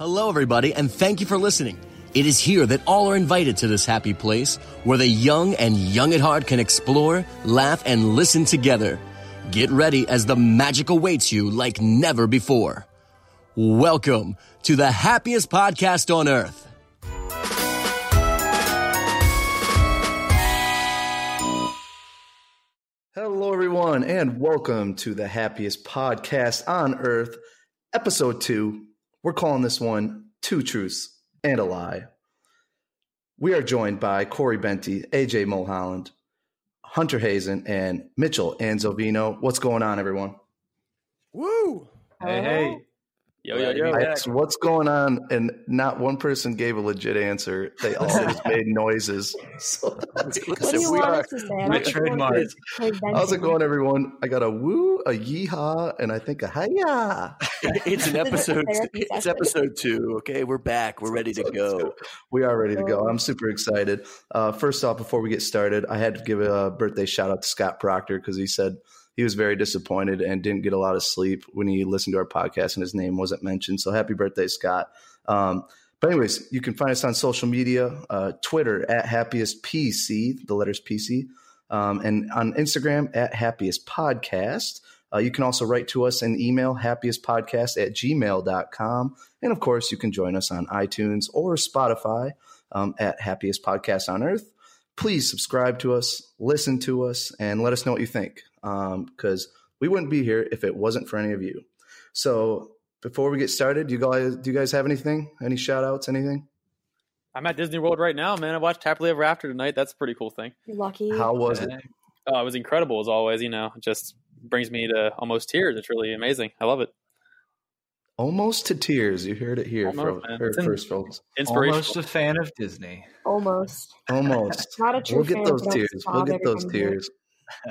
Hello, everybody, and thank you for listening. It is here that all are invited to this happy place where the young and young at heart can explore, laugh, and listen together. Get ready as the magic awaits you like never before. Welcome to the happiest podcast on earth. Hello, everyone, and welcome to the happiest podcast on earth, episode two. We're calling this one Two Truths and a Lie. We are joined by Corey Benty, AJ Mulholland, Hunter Hazen, and Mitchell Anzovino. What's going on, everyone? Woo! Hey, hey. Yo, yo, yo. I asked what's going on, and not one person gave a legit answer. They all just made noises. So, What do you we want are- us to say? I we're don't think trademarked. we're Craig how's it going, everyone? I got a woo, a yeehaw, and I think a hiya. It's an This is a episode. It's episode two. Okay, we're back. We're ready to go. We are ready to go. I'm super excited. Uh, first off, before we get started, I had to give a birthday shout out to Scott Proctor because he said he was very disappointed and didn't get a lot of sleep when he listened to our podcast and his name wasn't mentioned. So happy birthday, Scott. Um, but anyways, you can find us on social media, uh, Twitter at happiest PC, the letters PC, um, and on Instagram at happiest podcast. Uh, you can also write to us an email, happiestpodcast at gmail.com. And of course, you can join us on iTunes or Spotify um, at Happiest Podcast on Earth. Please subscribe to us, listen to us, and let us know what you think Um, because we wouldn't be here if it wasn't for any of you. So before we get started, do you guys do you guys have anything? Any shout outs? Anything? I'm at Disney World right now, man. I watched Happily Ever After tonight. That's a pretty cool thing. You're lucky. How was it? Oh, it was incredible as always. You know, it just brings me to almost tears. It's really amazing. I love it. Almost to tears. You heard it here Almost, from man. heard It's in- first, folks. Almost a fan of Disney. Almost. Almost. Not a true we'll get fan, those tears. We'll get those tears.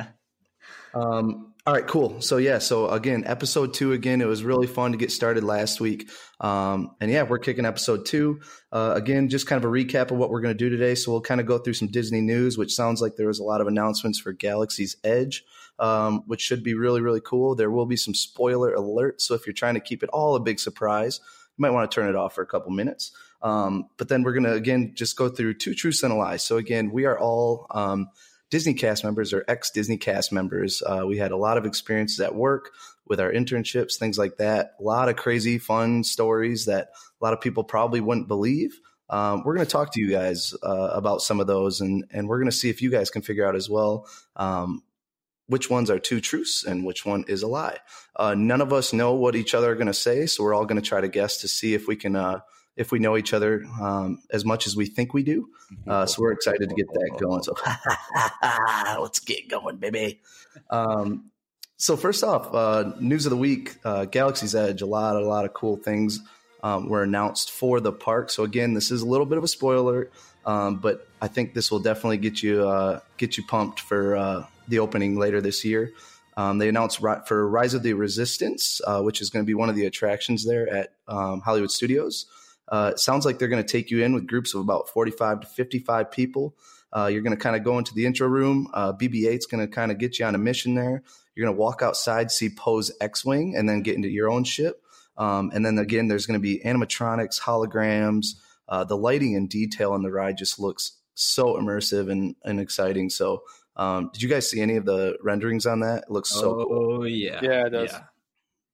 um, all right, cool. So yeah, so again, episode two again. It was really fun to get started last week, um, and yeah, we're kicking episode two uh, again. Just kind of a recap of what we're going to do today. So we'll kind of go through some Disney news, which sounds like there was a lot of announcements for Galaxy's Edge. Um, which should be really, really cool. There will be some spoiler alerts. So if you're trying to keep it all a big surprise, you might want to turn it off for a couple minutes. Um, but then we're going to, again, just go through two truths and a lie. So again, we are all um, Disney cast members or ex Disney cast members. Uh, we had a lot of experiences at work with our internships, things like that. A lot of crazy, fun stories that a lot of people probably wouldn't believe. Um, we're going to talk to you guys uh, about some of those, and and we're going to see if you guys can figure out as well um, which ones are two truths and which one is a lie. Uh, none of us know what each other are going to say, so we're all going to try to guess to see if we can uh, if we know each other um, as much as we think we do. Uh, so we're excited to get that going. So let's get going, baby. Um, so first off, uh, news of the week: uh, Galaxy's Edge. A lot, a lot of cool things um, were announced for the park. So again, this is a little bit of a spoiler, um, but I think this will definitely get you uh, get you pumped for uh, the opening later this year. Um, they announced for Rise of the Resistance, uh, which is going to be one of the attractions there at um, Hollywood Studios. Uh, it sounds like they're going to take you in with groups of about 45 to 55 people. Uh, you're going to kind of go into the intro room. Uh, BB 8's going to kind of get you on a mission there. You're going to walk outside, see Poe's X Wing, and then get into your own ship. Um, and then again, there's going to be animatronics, holograms. Uh, the lighting and detail in the ride just looks so immersive and, and exciting. So, um, did you guys see any of the renderings on that? It looks so cool. Oh yeah, Yeah, it does.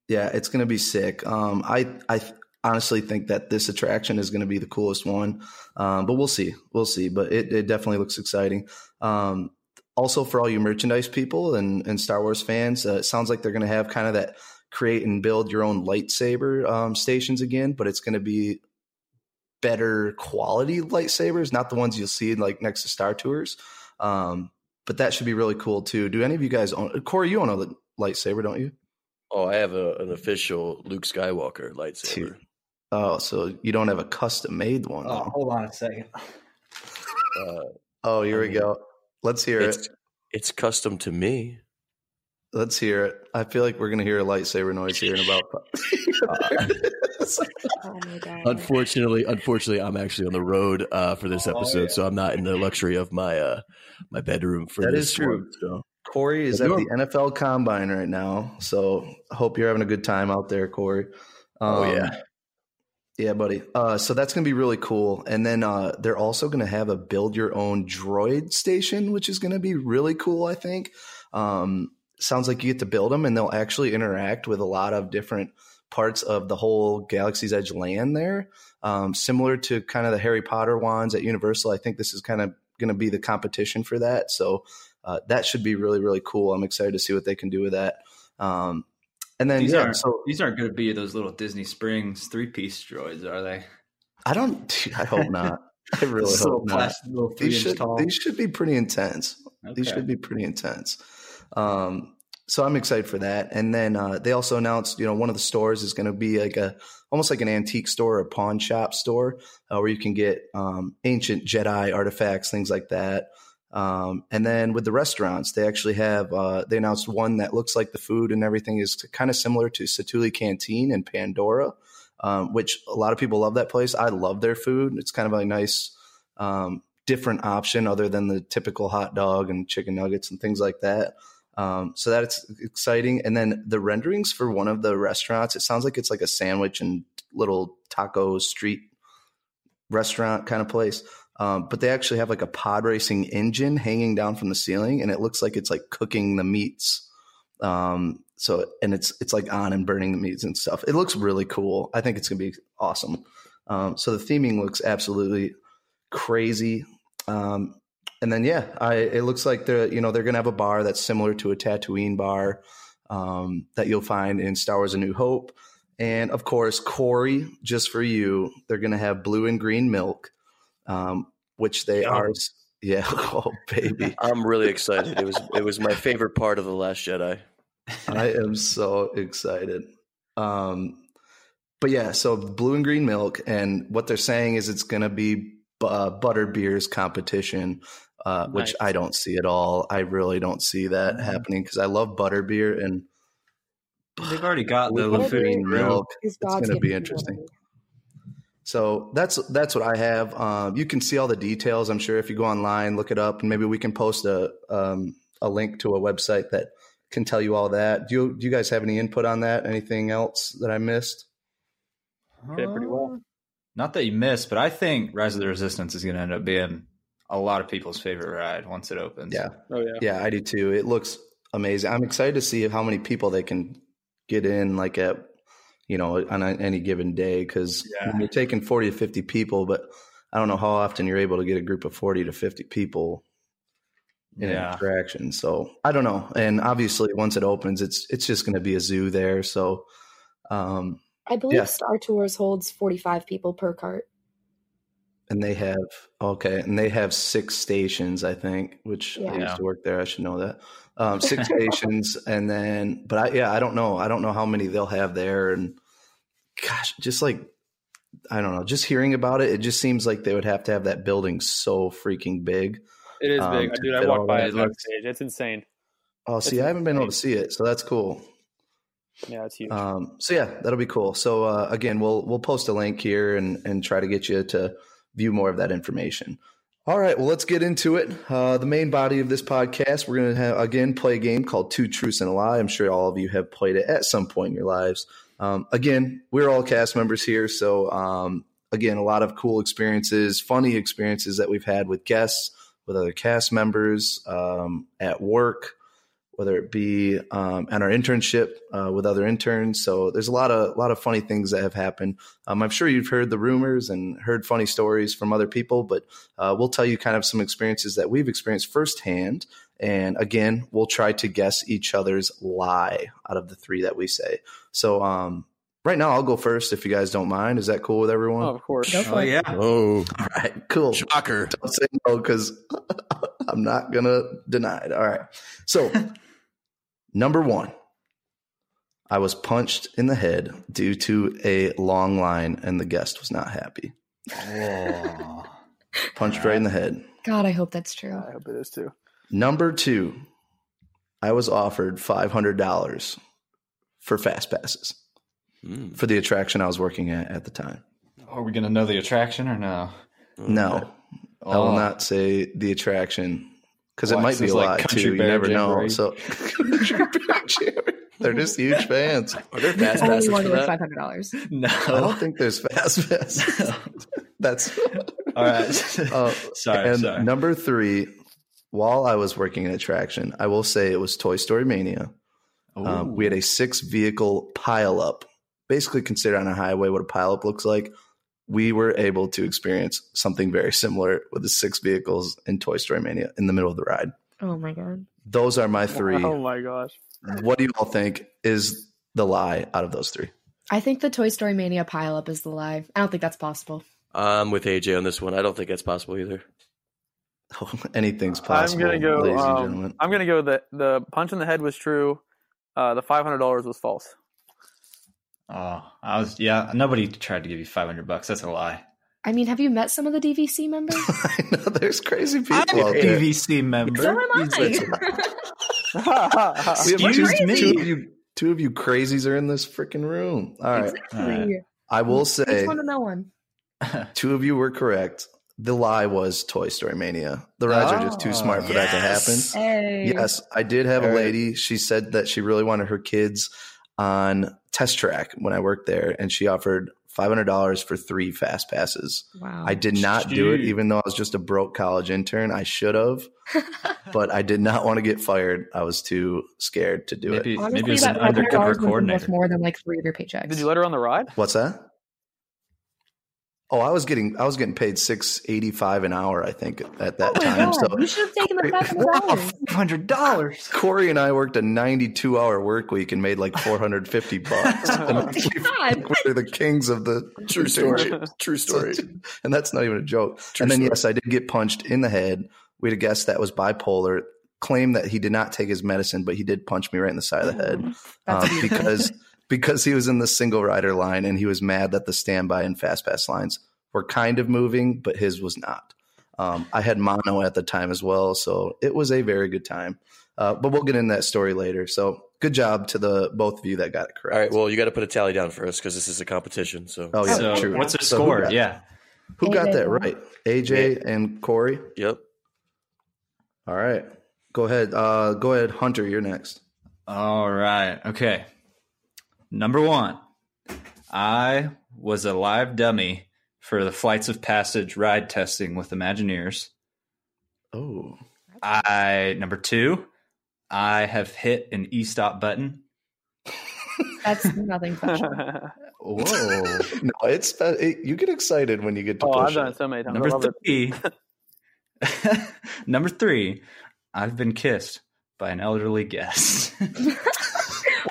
Yeah, it's going to be sick. Um, I I th- honestly think that this attraction is going to be the coolest one, um, but we'll see. We'll see. But it, it definitely looks exciting. Um, also, for all you merchandise people and, and Star Wars fans, uh, it sounds like they're going to have kind of that create and build your own lightsaber um, stations again, but it's going to be better quality lightsabers, not the ones you'll see like next to Star Tours. Um, but that should be really cool too. Do any of you guys own? Corey, you own a lightsaber, don't you? Oh, I have a, an official Luke Skywalker lightsaber. Dude. Oh, so you don't have a custom made one? Oh, hold on a second. Uh, Oh, here we I go. Let's hear it's it. it's custom to me. Let's hear it. I feel like we're gonna hear a lightsaber noise here in about. Oh my god. Unfortunately, unfortunately, I'm actually on the road uh, for this Oh, episode, yeah. so I'm not in the luxury of my uh, my bedroom for That this is true. one, so. Corey is at the NFL Combine right now, so hope you're having a good time out there, Corey. Oh, Um, yeah. Yeah, buddy. Uh, so that's going to be really cool. And then uh, they're also going to have a build your own droid station, which is going to be really cool, I think. Um, sounds like you get to build them and they'll actually interact with a lot of different parts of the whole Galaxy's Edge land there. Um, similar to kind of the Harry Potter wands at Universal. I think this is kind of going to be the competition for that. So uh, that should be really, really cool. I'm excited to see what they can do with that. Um, and then These yeah, aren't so these aren't going to be those little Disney Springs three piece droids, are they? I don't. I hope not. I really hope not. plastic, little three These should, these should be pretty intense. These should be pretty intense. Um, so I'm excited for that. And then uh, they also announced, you know, one of the stores is going to be like a almost like an antique store or pawn shop store uh, where you can get um, ancient Jedi artifacts, things like that. Um, and then with the restaurants, they actually have uh, they announced one that looks like the food and everything is kind of similar to Satu'li Canteen and Pandora, um, which a lot of people love that place. I love their food. It's kind of a nice um, different option other than the typical hot dog and chicken nuggets and things like that. Um, so that's exciting. And then the renderings for one of the restaurants, it sounds like it's like a sandwich and little taco street restaurant kind of place. Um, but they actually have like a pod racing engine hanging down from the ceiling, and it looks like it's like cooking the meats. Um, so and it's it's like on and burning the meats and stuff. It looks really cool. I think it's gonna be awesome. Um, so the theming looks absolutely crazy. Um, and then yeah, I it looks like they're you know they're gonna have a bar that's similar to a Tatooine bar um, that you'll find in Star Wars: A New Hope. And of course, Corey, just for you, they're gonna have blue and green milk, um, which they Yum. are. Yeah, oh baby, I'm really excited. It was it was my favorite part of the Last Jedi. I am so excited. Um, but yeah, so blue and green milk, and what they're saying is it's going to be uh, butter beers competition, uh, which I don't see at all. I really don't see that Mhm. happening because I love butter beer and They've already got the blue and green milk. It's going to be gift interesting. Water. So that's that's what I have. Um, you can see all the details. I'm sure if you go online, look it up, and maybe we can post a um, a link to a website that can tell you all that. Do you do you guys have any input on that? Anything else that I missed? Did pretty well. Not that you missed, but I think Rise of the Resistance is going to end up being a lot of people's favorite ride once it opens. Yeah, Oh yeah. yeah, I do too. It looks amazing. I'm excited to see how many people they can get in, like at you know on a, any given day, because Yeah. you're taking 40 to 50 people, but I don't know how often you're able to get a group of 40 to 50 people in an Yeah. attraction. So I don't know. And obviously, once it opens, it's it's just going to be a zoo there. So um, I believe Yeah. Star Tours holds 45 people per cart. And they have okay, and they have six stations, I think, which I used to work there. I should know that. Um, six stations, and then, but I, yeah, I don't know. I don't know how many they'll have there, and gosh, just like I don't know, just hearing about it, it just seems like they would have to have that building so freaking big. It is Um, big, dude. I walked by it backstage. It's insane. Oh, see, It's I haven't been able to see it, so that's cool. Yeah, it's huge. Um, so yeah, that'll be cool. So uh, again, we'll we'll post a link here and and try to get you to view more of that information. All right, well, let's get into it. Uh, the main body of this podcast, we're going to again play a game called Two Truths and a Lie. I'm sure all of you have played it at some point in your lives. Um, again, we're all cast members here, so um, again, a lot of cool experiences, funny experiences that we've had with guests, with other cast members, um, at work, whether it be um, at our internship uh, with other interns. So there's a lot of a lot of funny things that have happened. Um, I'm sure you've heard the rumors and heard funny stories from other people, but uh, we'll tell you kind of some experiences that we've experienced firsthand. And again, we'll try to guess each other's lie out of the three that we say. So um, right now, I'll go first if you guys don't mind. Is that cool with everyone? oh, of course. Go Oh it. yeah. Oh, All right, cool. shocker! Don't say no because I'm not gonna deny it. All right. So, number one, I was punched in the head due to a long line, and the guest was not happy. Oh. Punched right in the head. God, I hope that's true. I hope it is too. Number two, I was offered five hundred dollars for fast passes Mm. for the attraction I was working at at the time. Are we going to know the attraction or no? No, I will Oh. not say the attraction because it might be a like lie Country too. You never know. Jamboree? So, Country Bear Jamboree. They're just huge fans. Are there fast Only passes one for worth that? five hundred dollars. No. I don't think there's fast passes. That's All right. uh, sorry. and sorry. number three. While I was working in attraction, I will say it was Toy Story Mania. Um, we had a six vehicle pile up. Basically, consider on a highway what a pile up looks like. We were able to experience something very similar with the six vehicles in Toy Story Mania in the middle of the ride. Oh my god. Those are my three. Oh my gosh. What do you all think is the lie out of those three? I think the Toy Story Mania pileup is the lie. I don't think that's possible. I'm with AJ on this one. I don't think that's possible either. Anything's possible. I'm gonna go. ladies and Um, gentlemen. I'm gonna go. The the punch in the head was true. Uh, the five hundred dollars was false. Oh, I was yeah. Nobody tried to give you five hundred bucks. That's a lie. I mean, have you met some of the DVC members? I know there's crazy people I'm a there. DVC member. so am I. Excuse me. Two of you, two of you crazies are in this freaking room. All right. exactly. I will Which say one to know one? two of you were correct. The lie was Toy Story Mania. The rides are just too oh, smart for that to happen. yes. Hey. Yes, I did have a All right. lady. She said that she really wanted her kids on test track when I worked there, and she offered five hundred dollars for three fast passes. Wow. I did not do it, even though I was just a broke college intern. I should have, but I did not want to get fired. I was too scared to do it. Maybe Honestly, maybe it's that an undercover $500 was worth coordinator. more than like three of your paychecks. Did you let her on the ride? What's that? Oh, I was getting I was getting paid six eighty five an hour. I think at that Oh time. God, So you should have taken the five hundred Wow, dollars. five hundred dollars. Corey and I worked a ninety two hour work week and made like four hundred fifty bucks. Oh And my God. we're the kings of the True story. True story. and that's not even a joke. True and then story. yes, I did get punched in the head. We had a guest that was bipolar. Claimed that he did not take his medicine, but he did punch me right in the side of the head um, because because he was in the single rider line and he was mad that the standby and fast pass lines were kind of moving, but his was not. Um, I had mono at the time as well, so it was a very good time. Uh, but we'll get into that story later. So good job to the both of you that got it correct. All right. Well, you got to put a tally down for us because this is a competition. So. oh yeah, So true. what's the So score? got- yeah. Who got that right? AJ and Corey. Yep. All right. Go ahead. Uh, go ahead, Hunter. You're next. All right. Okay. Number one, I was a live dummy for the Flights of Passage ride testing with Imagineers. Oh, I number two, I have hit an e-stop button. That's nothing special. whoa! no, it's it, you get excited when you get to oh, I've done it. it so many times. Number three, number three, I've been kissed by an elderly guest.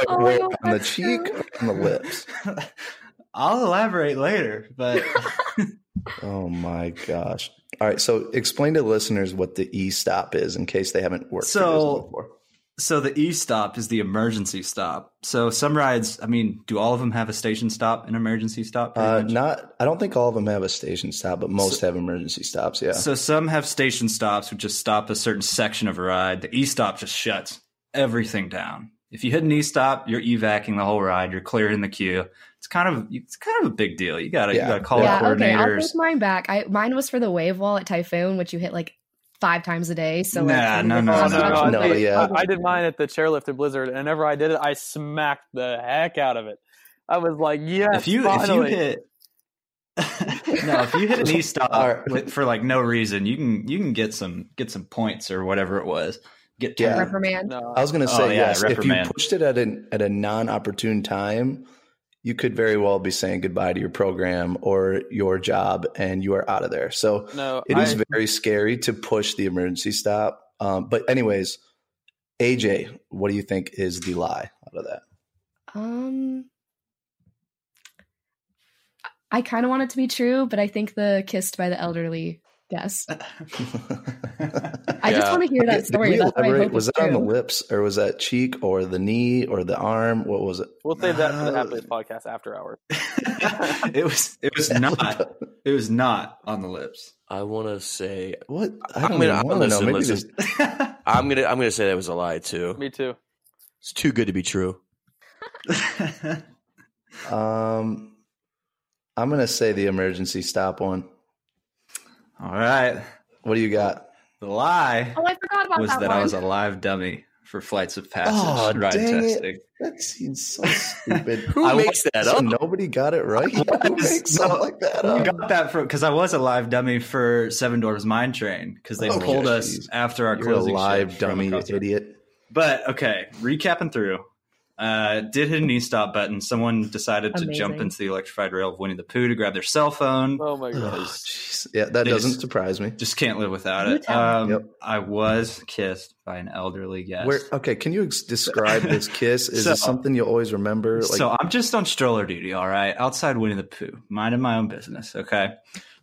Like, Oh my God, on the cheek, or on the lips. I'll elaborate later, but Oh my gosh! All right, so explain to listeners what the e stop is in case they haven't worked So- before. So the E stop is the emergency stop. So some rides, I mean, do all of them have a station stop, an emergency stop? Uh, not, I don't think all of them have a station stop, but most have emergency stops. Yeah. So some have station stops, which just stop a certain section of a ride. The E stop just shuts everything down. If you hit an E stop, you're evacing the whole ride. You're clearing the queue. It's kind of it's kind of a big deal. You gotta Yeah. you gotta call yeah, out okay. I'll coordinators. take mine back. I mine was for the wave wall at Typhoon, which you hit like five times a day. So Nah, when no, the no, no, no, No, yeah. I, I did mine at the chairlifted Blizzard, and whenever I did it, I smacked the heck out of it. I was like, yes, if you finally. if you hit no, if you hit an E stop All right. with- for like no reason, you can you can get some get some points or whatever it was. Get Yeah. reprimand. no, I was going to Oh, say yeah, yes. If you pushed it at an at a non opportune time, you could very well be saying goodbye to your program or your job, and you are out of there. So no, it is I- very scary to push the emergency stop. Um, but anyways, AJ, what do you think is the lie out of that? Um, I kind of want it to be true, but I think the kissed by the elderly guest. I just want to hear that Did story. we That's elaborate? was it's that on the lips or was that cheek or the knee or the arm? What was it? we'll save that for the Uh, Happiest podcast after hours. it was it was not it was not on the lips. I want to say What? I I'm gonna- even I'm- want to know. listen, Maybe listen. there's- I'm gonna I'm gonna say that was a lie too. Me too. It's too good to be true. um, I'm going to say the emergency stop one. All right. What do you got? The lie Oh, I forgot about was that, that. I was a live dummy for flights of passage Oh, ride dang it. testing. That seems so stupid. Who I makes that so up? nobody got it right. Who makes No, something like that I up? got that from because I was a live dummy for Seven Dwarfs Mine Train because they Oh, pulled us jeez. after our You're a live dummy, a you concert. idiot. But okay, recapping through. Uh, did hit an e-stop button. Someone decided to jump into the electrified rail of Winnie the Pooh to grab their cell phone. Oh my Oh, Yeah, that They doesn't just- surprise me. Just can't live without You it. Um, Yep. I was kissed by an elderly guest. Where? Okay, can you ex- describe this kiss? Is So- it something you always remember? Like, so I'm just on stroller duty, all right, outside Winnie the Pooh, minding my own business. Okay,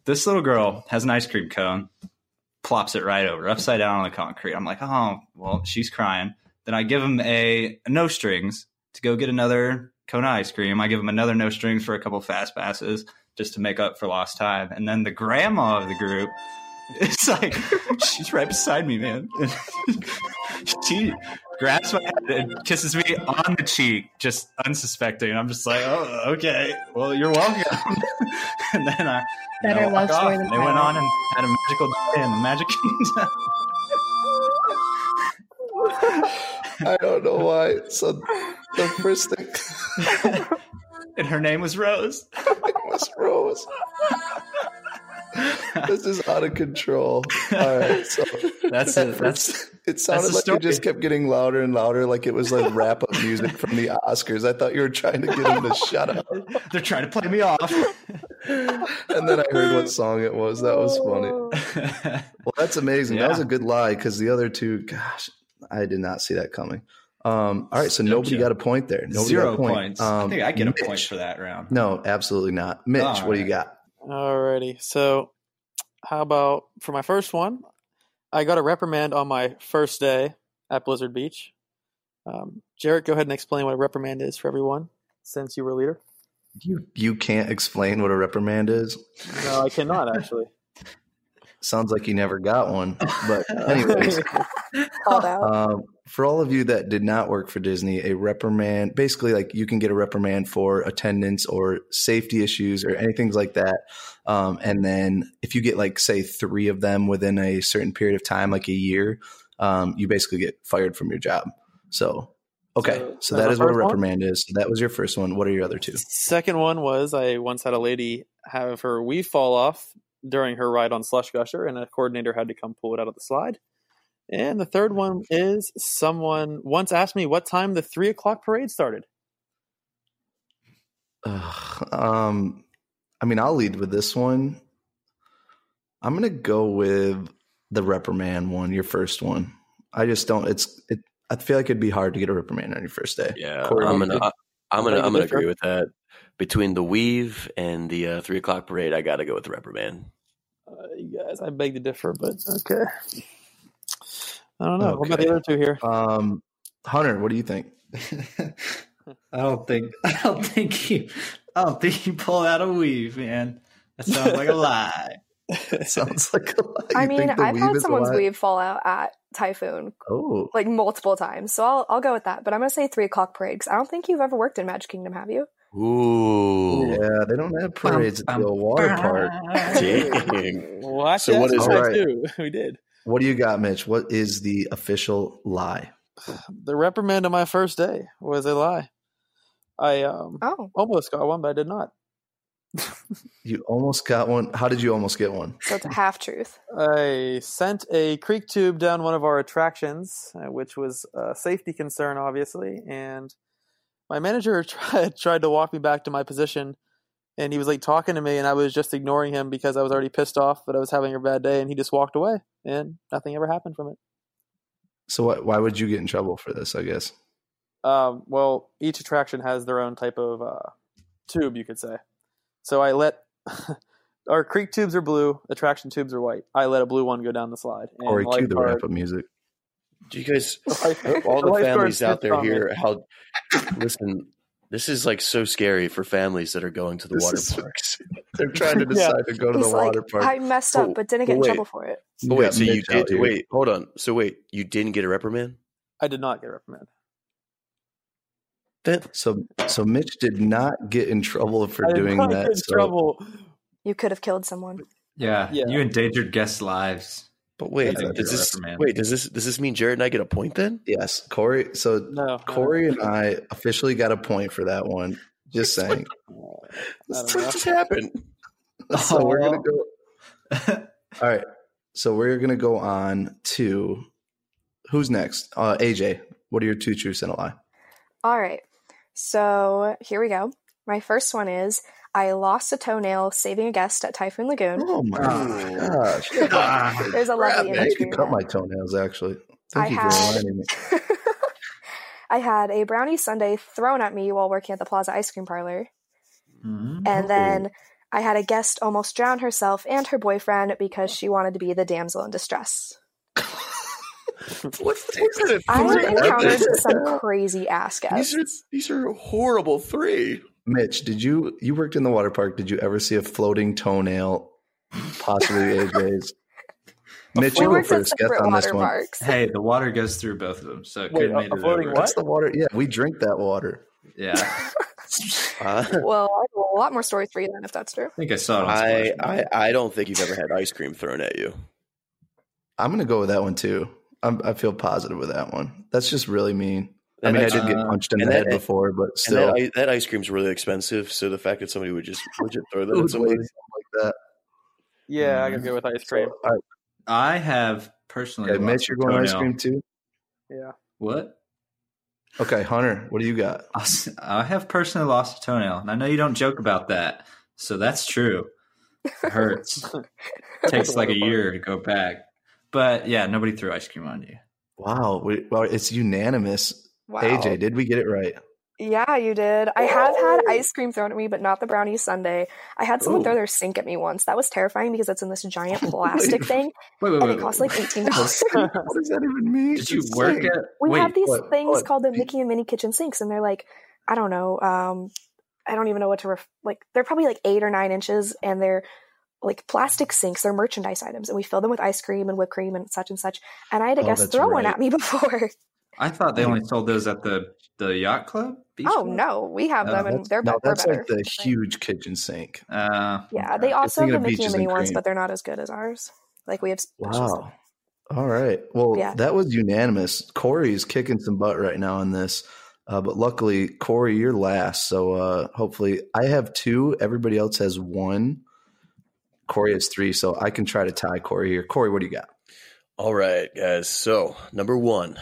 this little girl has an ice cream cone, plops it right over, upside down on the concrete. I'm like, oh, well, she's crying. Then I give him a, a no strings to go get another cone ice cream. I give him another no strings for a couple fast passes just to make up for lost time. And then the grandma of the group. It's like she's right beside me, man. she grabs my head and kisses me on the cheek, just unsuspecting. I'm just like, oh, okay. Well, you're welcome. and then I Better know, love story off. than They went on and had a magical day in the Magic Kingdom. I don't know why. So the first thing and her name was Rose. It was Rose. This is out of control. All right, so That's it. That's first, it sounded the like story. it just kept getting louder and louder, like it was like wrap up music from the Oscars. I thought you were trying to get him to shut up, they're trying to play me off. and then I heard what song it was. That was funny. Oh. Well, that's amazing. That was a good lie because the other two, gosh, I did not see that coming. Um, all right, so nobody Gotcha. got a point there. Nobody Zero got a point. points. I Um, think I get a point for that round. No, absolutely not. Mitch, All what do you right. got? Alrighty. So, how about for my first one? I got a reprimand on my first day at Blizzard Beach. Um, Jarrett, go ahead and explain what a reprimand is for everyone, since you were leader. You you can't explain what a reprimand is. No, I cannot actually. Sounds like you never got one. But anyways, Called out. um, for all of you that did not work for Disney, a reprimand basically like you can get a reprimand for attendance or safety issues or anything like that. Um, and then if you get like say three of them within a certain period of time, like a year, um, you basically get fired from your job. So okay, So- so, so that the is what a first one? reprimand is. So that was your first one. What are your other two? Second one was I once had a lady have her weave fall off during her ride on Slush Gusher, and a coordinator had to come pull it out of the slide. And the third one is someone once asked me what time the three o'clock parade started. Ugh, um, I mean, I'll lead with this one. I'm gonna go with the reprimand one, your first one. I just don't. It's. It, I feel like it'd be hard to get a reprimand on your first day. Yeah, Corey, I'm gonna, good? I'm gonna, I'm gonna agree with that. Between the weave and the uh, three o'clock parade, I got to go with the reprimand. Uh, you guys, I beg to differ, but okay. I don't know. What about the other two here? Um, Hunter, what do you think? I don't think I don't think you I don't think you pull out a weave, man. That sounds like a lie. It sounds like a lie. I You mean, I've had someone's weave fall out at Typhoon Oh, like multiple times, so I'll I'll go with that. But I'm gonna say three o'clock parade because I don't think you've ever worked in Magic Kingdom, have you? Ooh, yeah. They don't have parades at the water park. dang. Well, actually, So what that's is what it? I do. We did. What do you got, Mitch? What is the official lie? The reprimand on my first day was a lie. I um, Oh, almost got one, but I did not. You almost got one. How did you almost get one? so it's a half truth. I sent a creek tube down one of our attractions, uh, which was a safety concern, obviously. And my manager tried, tried to walk me back to my position, and he was like talking to me, and I was just ignoring him because I was already pissed off that I was having a bad day, and he just walked away, and nothing ever happened from it. So, what, why would you get in trouble for this? I guess. Um, well, each attraction has their own type of uh, tube, you could say. So I let our creek tubes are blue, attraction tubes are white. I let a blue one go down the slide. and Corey, cue the lifeguard- wrap up music. Do you guys, all the families out there on here, how listen? This is like so scary for families that are going to the This water is- parks. They're trying to Yeah. decide to go to He's the like, water park. I messed up, But- but didn't but get in trouble for it. But wait, got so you did? here. Wait, hold on. So wait, you didn't get a reprimand? I did not get a reprimand. Then So, so Mitch did not get in trouble for I doing that. in so- trouble. You could have killed someone. Yeah, Yeah. you endangered guests' lives. But wait, Yeah, does this wait does this does this mean Jared and I get a point then? Yes, Corey. So No, Corey and I officially got a point for that one. Just saying. I What just happened? so we're gonna go. All right. So we're gonna go on to who's next? Uh, AJ. What are your two truths and a lie? All right. So here we go. My first one is I lost a toenail saving a guest at Typhoon Lagoon. Oh my Oh. gosh! There's a crap, lovely man. I image. could cut my toenails actually. I Thank you for had- reminding me. I had a brownie sundae thrown at me while working at the Plaza Ice Cream Parlor. Mhm. And then I had a guest almost drown herself and her boyfriend because she wanted to be the damsel in distress. What, what kind of I three have are encountered some crazy ass guests. These are these are horrible three. Mitch, did you you worked in the water park? Did you ever see a floating toenail? Possibly AJ's. Mitch, you go first. Guess on this water one. parks. Hey, the water goes through both of them, so it Wait, could have a- made a it floating over. what? That's the water. Yeah, we drink that water. Yeah, Uh, Well, I have a lot more stories for you then, if that's true. I think I saw it on I, I I don't think you've ever had ice cream thrown at you. I'm gonna go with that one too. I'm, I feel positive with that one. That's just really mean. I And mean, I that's- did get uh, punched in the and head before, but And still, that, i- that ice cream's really expensive, so the fact that somebody would just legit throw that Who at somebody. like that. Yeah, I could go with ice cream. So, all right, I have personally. okay, Mitch, you're a going ice cream too. Yeah. What? Okay, Hunter, what do you got? I'll s- I have personally lost a toenail, and I know you don't joke about that, so that's true. It hurts. takes like a year to go back, but yeah, nobody threw ice cream on you. Wow, we, well, it's unanimous. Wow. AJ, did we get it right? Yeah, you did. I have had ice cream thrown at me, but not the brownie sundae. I had someone Ooh. throw their sink at me once. That was terrifying because it's in this giant plastic Wait. thing, Wait, wait, and wait. it cost wait. like eighteen dollars. what does that even mean? Did you It's work insane. at? we wait, have these what- things what? called the Mickey and Minnie kitchen sinks, and they're like, I don't know, um, I don't even know what to ref- like. They're probably like eight or nine inches, and they're like plastic sinks. They're merchandise items, and we fill them with ice cream and whipped cream and such and such. And I had a Oh, guest that's throw one at me before. I thought they only sold those at the the yacht club. Beach oh club? no, we have No, them, and they're, no, be- they're that's like the huge kitchen sink. Uh, Yeah, they also thinking have the Mickey Peaches and Minnie and ones, but they're not as good as ours. Like we have special stuff. Wow. All right. Well, Yeah. that was unanimous. Corey's kicking some butt right now on this. Uh, but luckily, Corey, you're last. So uh, hopefully, I have two. Everybody else has one. Corey has three. So I can try to tie Corey here. Corey, what do you got? All right, guys. So, number one,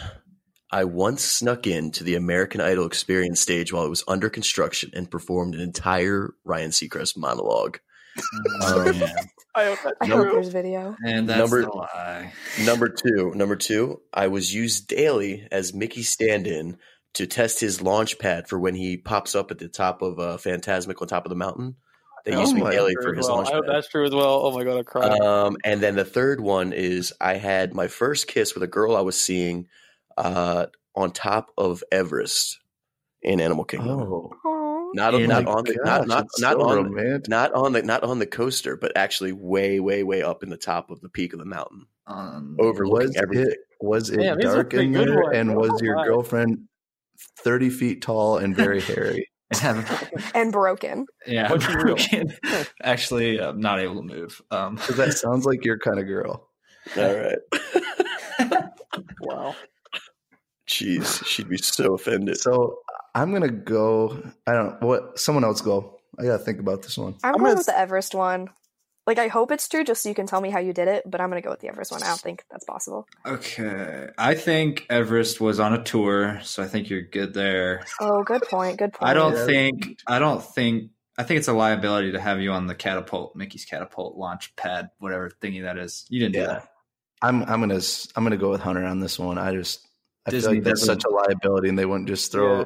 I once snuck in to the American Idol experience stage while it was under construction and performed an entire Ryan Seacrest monologue. Oh, yeah. I hope that's I Number- hope there's video. And that's Number- the lie. Number two, number two, I was used daily as Mickey stand-in to test his launch pad for when he pops up at the top of uh, Fantasmic on top of the mountain. They Oh used me my daily for his well. launch I hope pad. that's true as well. Oh my god, I cried. Um, and then the third one is I had my first kiss with a girl I was seeing uh, on top of Everest in Animal Kingdom. Oh, Not Oh not on the gosh, not not not so on romantic. not on the not on the coaster, but actually way way way up in the top of the peak of the mountain, Um, overlooking was everything. it was it Damn, dark in there? ones. And was Oh your my. girlfriend thirty feet tall and very hairy? and broken. yeah, What's your broken. Actually, I'm not able to move. Um, Because that sounds like your kind of girl. All right, wow. Jeez, she'd be so offended. So I'm gonna go. I don't. What? Someone else go. I gotta think about this one. I'm, I'm going gonna with the Everest one. Like I hope it's true, just so you can tell me how you did it. But I'm gonna go with the Everest one. I don't think that's possible. okay, I think Everest was on a tour, so I think you're good there. Oh, good point. Good point. I don't Yeah. think. I don't think. I think it's a liability to have you on the catapult, Mickey's catapult launch pad, whatever thingy that is. You didn't do that. I'm. I'm gonna. I'm gonna go with Hunter on this one. I just. I Disney feel like that's such a liability, and they wouldn't just throw Yeah.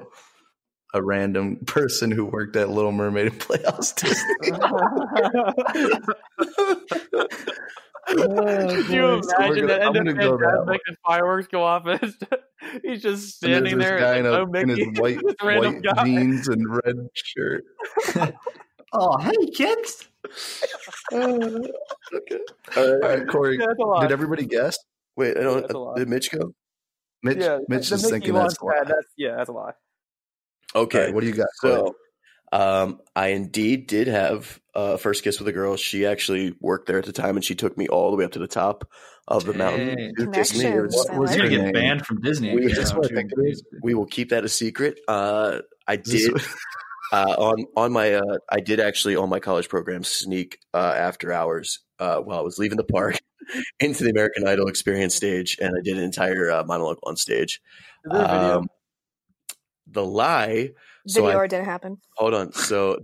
a random person who worked at Little Mermaid and Playhouse Disney. Oh, Could you boy. So we're imagine gonna- that I'm end of gonna go that Fantasmic and fireworks go off and he's just standing this there guy and in, a, oh in his white, white guy. jeans and red shirt. Oh, hey kids! okay. All right, Corey. Yeah, that's a lot. Did everybody guess? Wait, I don't. that's did Mitch go? Mitch. yeah, Mitch is thinking that's a lie. that's yeah, that's a lie. Okay. All right, what do you got? So Um, I indeed did have a first kiss with a girl. She actually worked there at the time, and she took me all the way up to the top of the mountain. Dang. to kiss me. It was- Connections. I was like You're her gonna get banned from Disney. We- if that's you're what I not think doing it is. we will keep that a secret. Uh, I did uh, on on my uh, I did actually on my college program sneak uh, after hours uh, while I was leaving the park into the American Idol experience stage, and I did an entire uh, monologue on stage. Is there a video? Um, the lie. So Video I, didn't happen. hold on. So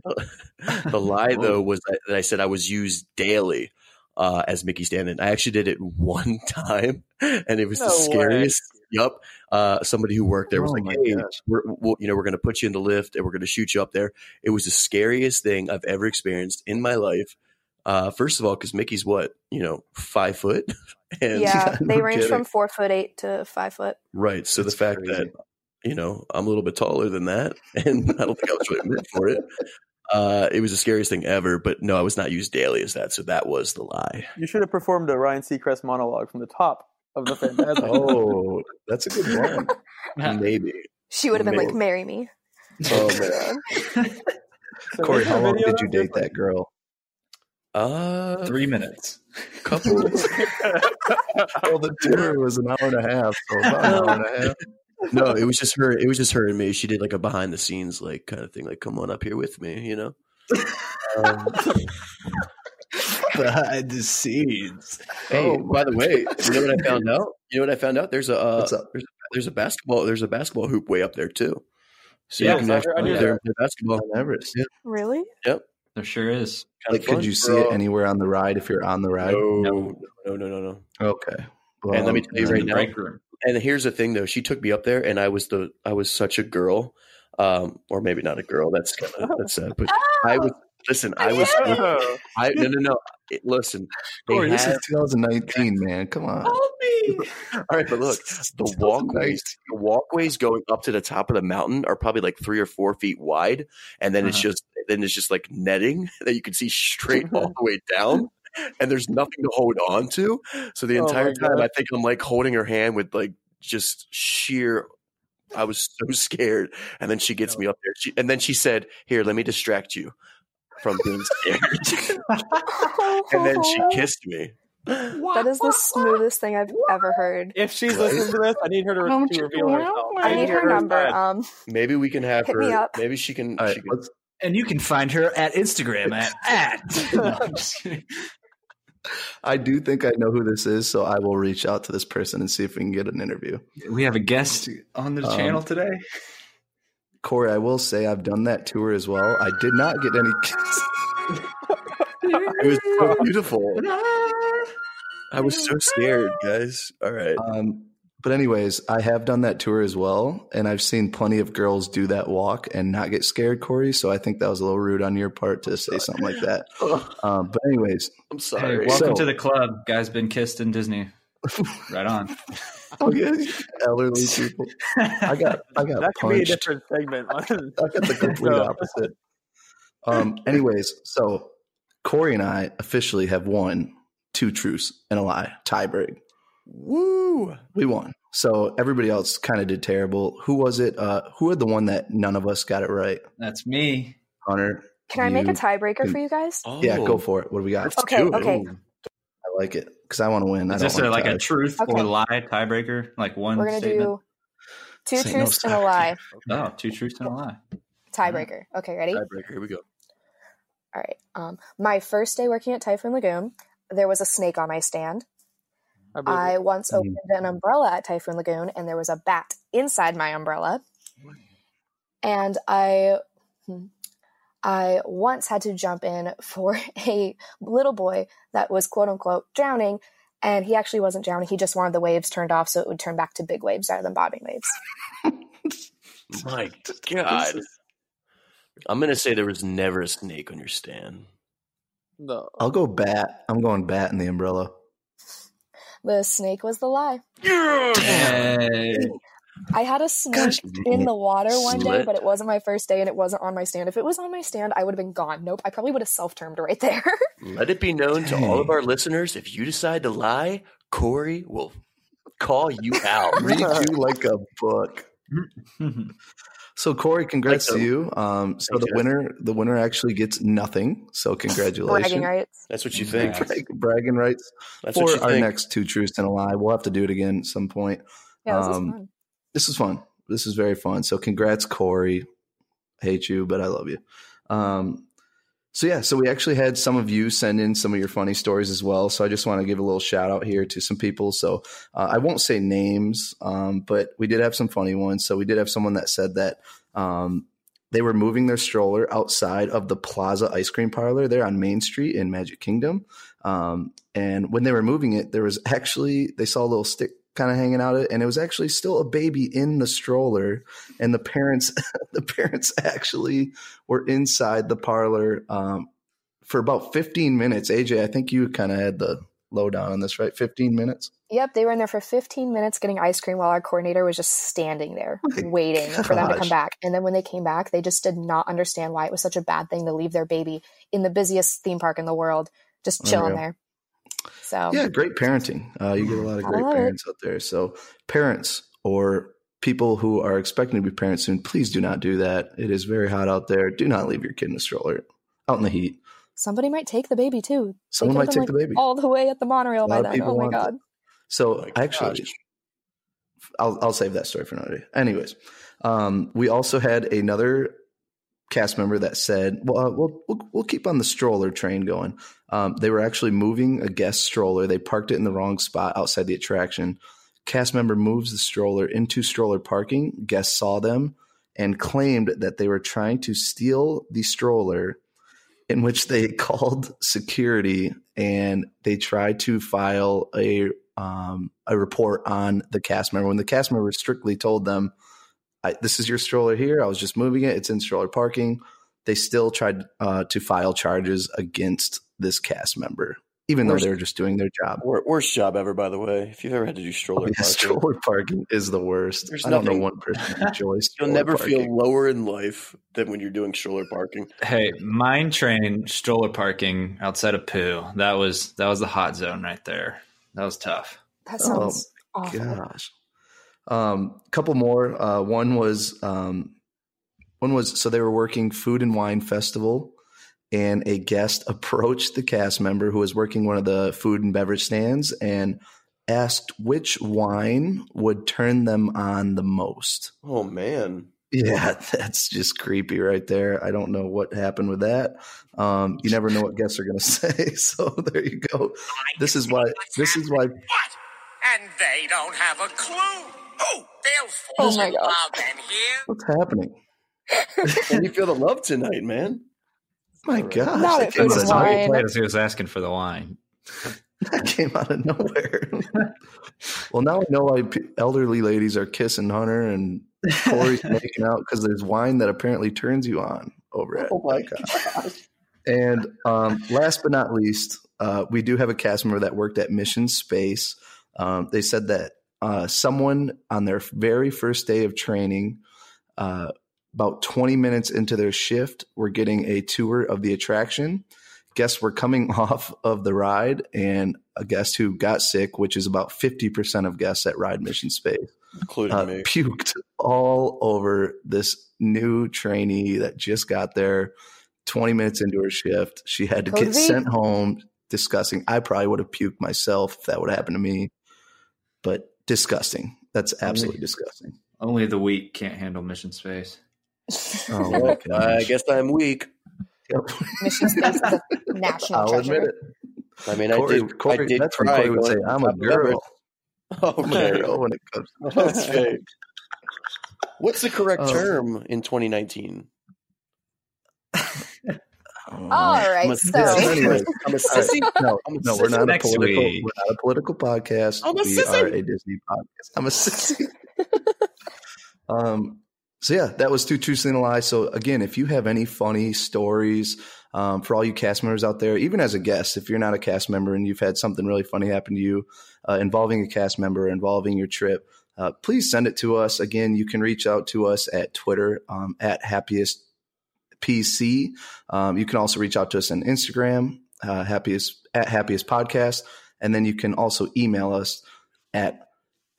the lie though was that that I said I was used daily uh, as Mickey Stanton. I actually did it one time, and it was No the way. scariest. Yup. Uh, somebody who worked there was Oh like, "Hey, we're, we'll, you know, we're going to put you in the lift and we're going to shoot you up there." It was the scariest thing I've ever experienced in my life. Uh, first of all, because Mickey's what you know, five foot, and yeah, no they range kidding. from four foot eight to five foot. right. So It's the fact crazy. that you know I'm a little bit taller than that, and I don't think I was really meant for it. Uh, it was the scariest thing ever, but no, I was not used daily as that, so that was the lie. You should have performed a Ryan Seacrest monologue from the top of the Phantasm. Oh, that's a good one. Maybe. She would have been like, "Marry me." Oh man. So Corey, how a long did you date this? that girl? Uh, Three minutes. couple. Well, the tour was an hour and a half, so about an hour and a half. no, it was just her. It was just her and me. She did like a behind the scenes like kind of thing, like come on up here with me, you know. Um, Behind the scenes. hey, by the way, you know what I found out? You know what I found out? There's a uh, What's up? there's, there's a basketball there's a basketball hoop way up there too. So Yeah, you can actually I go there and play basketball. On Everest. Yeah. Really? There sure is. Kinda Like, could you see Bro. it anywhere on the ride if you're on the ride? No, no, no, no, no. Okay. Well, And let me tell you right now, room. and here's the thing though she took me up there and i was the i was such a girl um or maybe not a girl that's kind of that's sad but i was listen i was Oh. i no no no it, listen Corey, this had- is 2019, man. Come on. all right but look the walkways the walkways going up to the top of the mountain are probably like three or four feet wide and then it's Uh-huh. just then it's just like netting that you can see straight all the way down and there's nothing to hold on to so the Oh entire my time God. i think i'm like holding her hand with like just sheer i was so scared and then she gets me up there she, and then she said here let me distract you from being scared and then she kissed me That is the smoothest thing I've ever heard. If she's listening to this, I need her to, Don't to reveal go herself. out, I need her number. Um, maybe we can have Hit her me up. maybe she can, All right, she can let's, And you can find her at Instagram at at. No, I'm just kidding. I do think I know who this is, so I will reach out to this person and see if we can get an interview. We have a guest on the Um, channel today. Corey, I will say I've done that tour as well. I did not get any kisses. it was so beautiful i was so scared guys all right Um, but anyways, I have done that tour as well, and I've seen plenty of girls do that walk and not get scared, Corey. So I think that was a little rude on your part to say something like that. Um, but anyways, i'm sorry. Hey, welcome So- to the club. Guy's been kissed in Disney. Right on. elderly people. I got I got That could be a different segment. I got the complete So- opposite. Um, anyways, so Corey and I officially have won two truths and a lie tiebreak. Woo We won. So everybody else kind of did terrible. Who was it? Uh, who had the one that none of us got it right? That's me. Hunter. can I make a you- tiebreaker for you guys? Yeah, Oh. go for it. What do we got? Let's Okay, okay. I like it because I want to win. I Is don't this a, like a truth Okay. or lie tiebreaker? Like one We're gonna statement? do two Say no truths and a suck. lie. Oh, two truths and a lie. Tiebreaker. Okay, ready? Tiebreaker, here we go All right. Um, my first day working at Typhoon Lagoon, there was a snake on my stand. I I once Mm. opened an umbrella at Typhoon Lagoon, and there was a bat inside my umbrella. And I, hmm, I once had to jump in for a little boy that was quote unquote drowning, and he actually wasn't drowning. He just wanted the waves turned off so it would turn back to big waves rather than bobbing waves. my god i'm gonna say there was never a snake on your stand No. I'll go bat. I'm going bat in the umbrella. The snake was the lie. Hey. I had a snake Gosh, in the water one day, but it wasn't my first day and it wasn't on my stand. If it was on my stand, I would have been gone. Nope, I probably would have self termed right there. let it be known to all of our listeners if you decide to lie corey will call you out Read you like a book. So Corey, congrats Thanks, to you. Um, so the guys. winner, the winner actually gets nothing. So congratulations. Bragging rights. That's what you think. Brag- bragging rights That's for what you our think. next two truths and a lie. We'll have to do it again at some point. Yeah, this Um, is fun. This is fun. This is very fun. So congrats, Corey. Hate you, but I love you. Um, so yeah, so we actually had some of you send in some of your funny stories as well. So I just want to give a little shout out here to some people. So uh, I won't say names, um, but we did have some funny ones. So we did have someone that said that um, they were moving their stroller outside of the Plaza Ice Cream Parlor there on Main Street in Magic Kingdom. Um, and when they were moving it, there was actually they saw a little stick kind of hanging out, and it was actually still a baby in the stroller, and the parents the parents actually were inside the parlor um, for about 15 minutes. AJ, I think you kind of had the lowdown on this, right? 15 minutes. Yep, they were in there for 15 minutes getting ice cream while our coordinator was just standing there My waiting for them to come back. And then when they came back, they just did not understand why it was such a bad thing to leave their baby in the busiest theme park in the world just chilling there. So Yeah, great parenting. Uh, you get a lot of great parents out there. So, parents or people who are expecting to be parents soon, please do not do that. It is very hot out there. Do not leave your kid in a stroller out in the heat. somebody might take the baby too. They Someone might have take been, the baby. all the way at the monorail by lot of then. Oh my god. it. So, Oh my actually, gosh. I'll, I'll save that story for another day. Anyways, um, we also had another cast member that said, "Well, uh, we'll, we'll we'll keep on the stroller train going." Um, they were actually moving a guest stroller. They parked it in the wrong spot outside the attraction. Cast member moves the stroller into stroller parking. Guests saw them and claimed that they were trying to steal the stroller, in which they called security and they tried to file a um, a report on the cast member. When the cast member strictly told them, I, "This is your stroller here. I was just moving it. It's in stroller parking." They still tried uh, to file charges against this cast member, even though they were just doing their job. Worst job ever, by the way. If you've ever had to do stroller Yeah, parking, stroller parking is the worst. There's I don't know nothing- one person who enjoys. you'll never parking. feel lower in life than when you're doing stroller parking. Hey, mine train stroller parking outside of Pooh. That was that was the hot zone right there. That was tough. That Oh, sounds awful. Gosh. Um, couple more. Uh, one was um, one was so they were working food and wine festival, and a guest approached the cast member who was working one of the food and beverage stands and asked which wine would turn them on the most. Oh man, Yeah, that's just creepy right there. I don't know what happened with that. Um, you never know what guests are going to say. So there you go. This is why. This is why. And they don't have a clue. Oh, they'll Oh my in God. love and here. What's happening? can you feel the love tonight, man? My gosh, Not that at came food out of nowhere. he wine. as he was asking for the wine. That came out of nowhere. well, now I know why elderly ladies are kissing Hunter and Corey's making out because there's wine that apparently turns you on over at. Oh my Epcot. gosh. And um, last but not least, uh, we do have a cast member that worked at Mission Space. Um, they said that uh, someone on their very first day of training, uh, about 20 minutes into their shift, were getting a tour of the attraction. Guests were coming off of the ride, and a guest who got sick, which is about 50% of guests at Ride Mission Space, including uh, me. puked all over this new trainee that just got there 20 minutes into her shift. She had to Code get V. sent home. Disgusting. I probably would have puked myself if that would have happened to me, but disgusting. That's absolutely disgusting. Only the weak can't handle mission space. Oh my Well, I guess I'm weak. Yep. Mission Space is a national I'll treasure. admit it. I mean, Corey, I did. Corey, I did that's when try Corey would say, I'm a top of Everest. girl. Okay. Girl when it comes okay. What's the correct Um, term in 2019? Oh. All right, I'm a, so Yeah, anyways. I'm a sissy. No, I'm a no, we're not a Next political. week. We're not a political podcast. I'm a we sissy. are a Disney podcast. I'm a sissy. um. So yeah, that was two truths and a lie. So again, if you have any funny stories um, for all you cast members out there, even as a guest, if you're not a cast member and you've had something really funny happen to you uh, involving a cast member, involving your trip, uh, please send it to us. Again, you can reach out to us at Twitter um, at happiest PC. Um, you can also reach out to us on Instagram, uh, happiest at happiest podcast. And then you can also email us at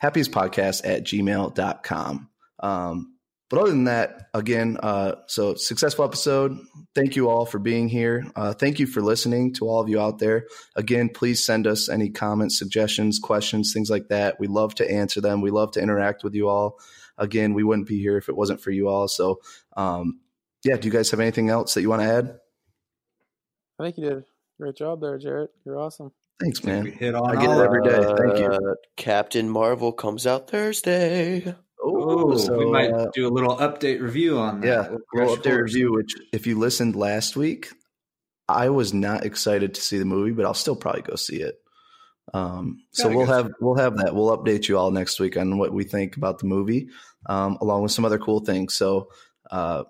happiestpodcast at gmail.com. Um, but other than that, again, uh, so successful episode. Thank you all for being here. Uh, thank you for listening to all of you out there. Again, please send us any comments, suggestions, questions, things like that. We love to answer them. We love to interact with you all. Again, we wouldn't be here if it wasn't for you all. So, um, yeah, do you guys have anything else that you want to add? I think you did a great job there, Jarrett. You're awesome. Thanks, man. hit on I get it all every day. Thank you. Uh, Captain Marvel comes out Thursday. Oh, so, we might uh, do a little update review on that. Yeah, We'll little update course. review. Which, if you listened last week, I was not excited to see the movie, but I'll still probably go see it. Um, so we'll go have we'll have that. We'll update you all next week on what we think about the movie, um, along with some other cool things. So, uh,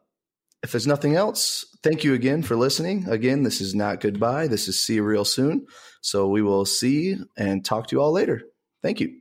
if there's nothing else, thank you again for listening. Again, this is not goodbye. This is see you real soon. So we will see and talk to you all later. Thank you.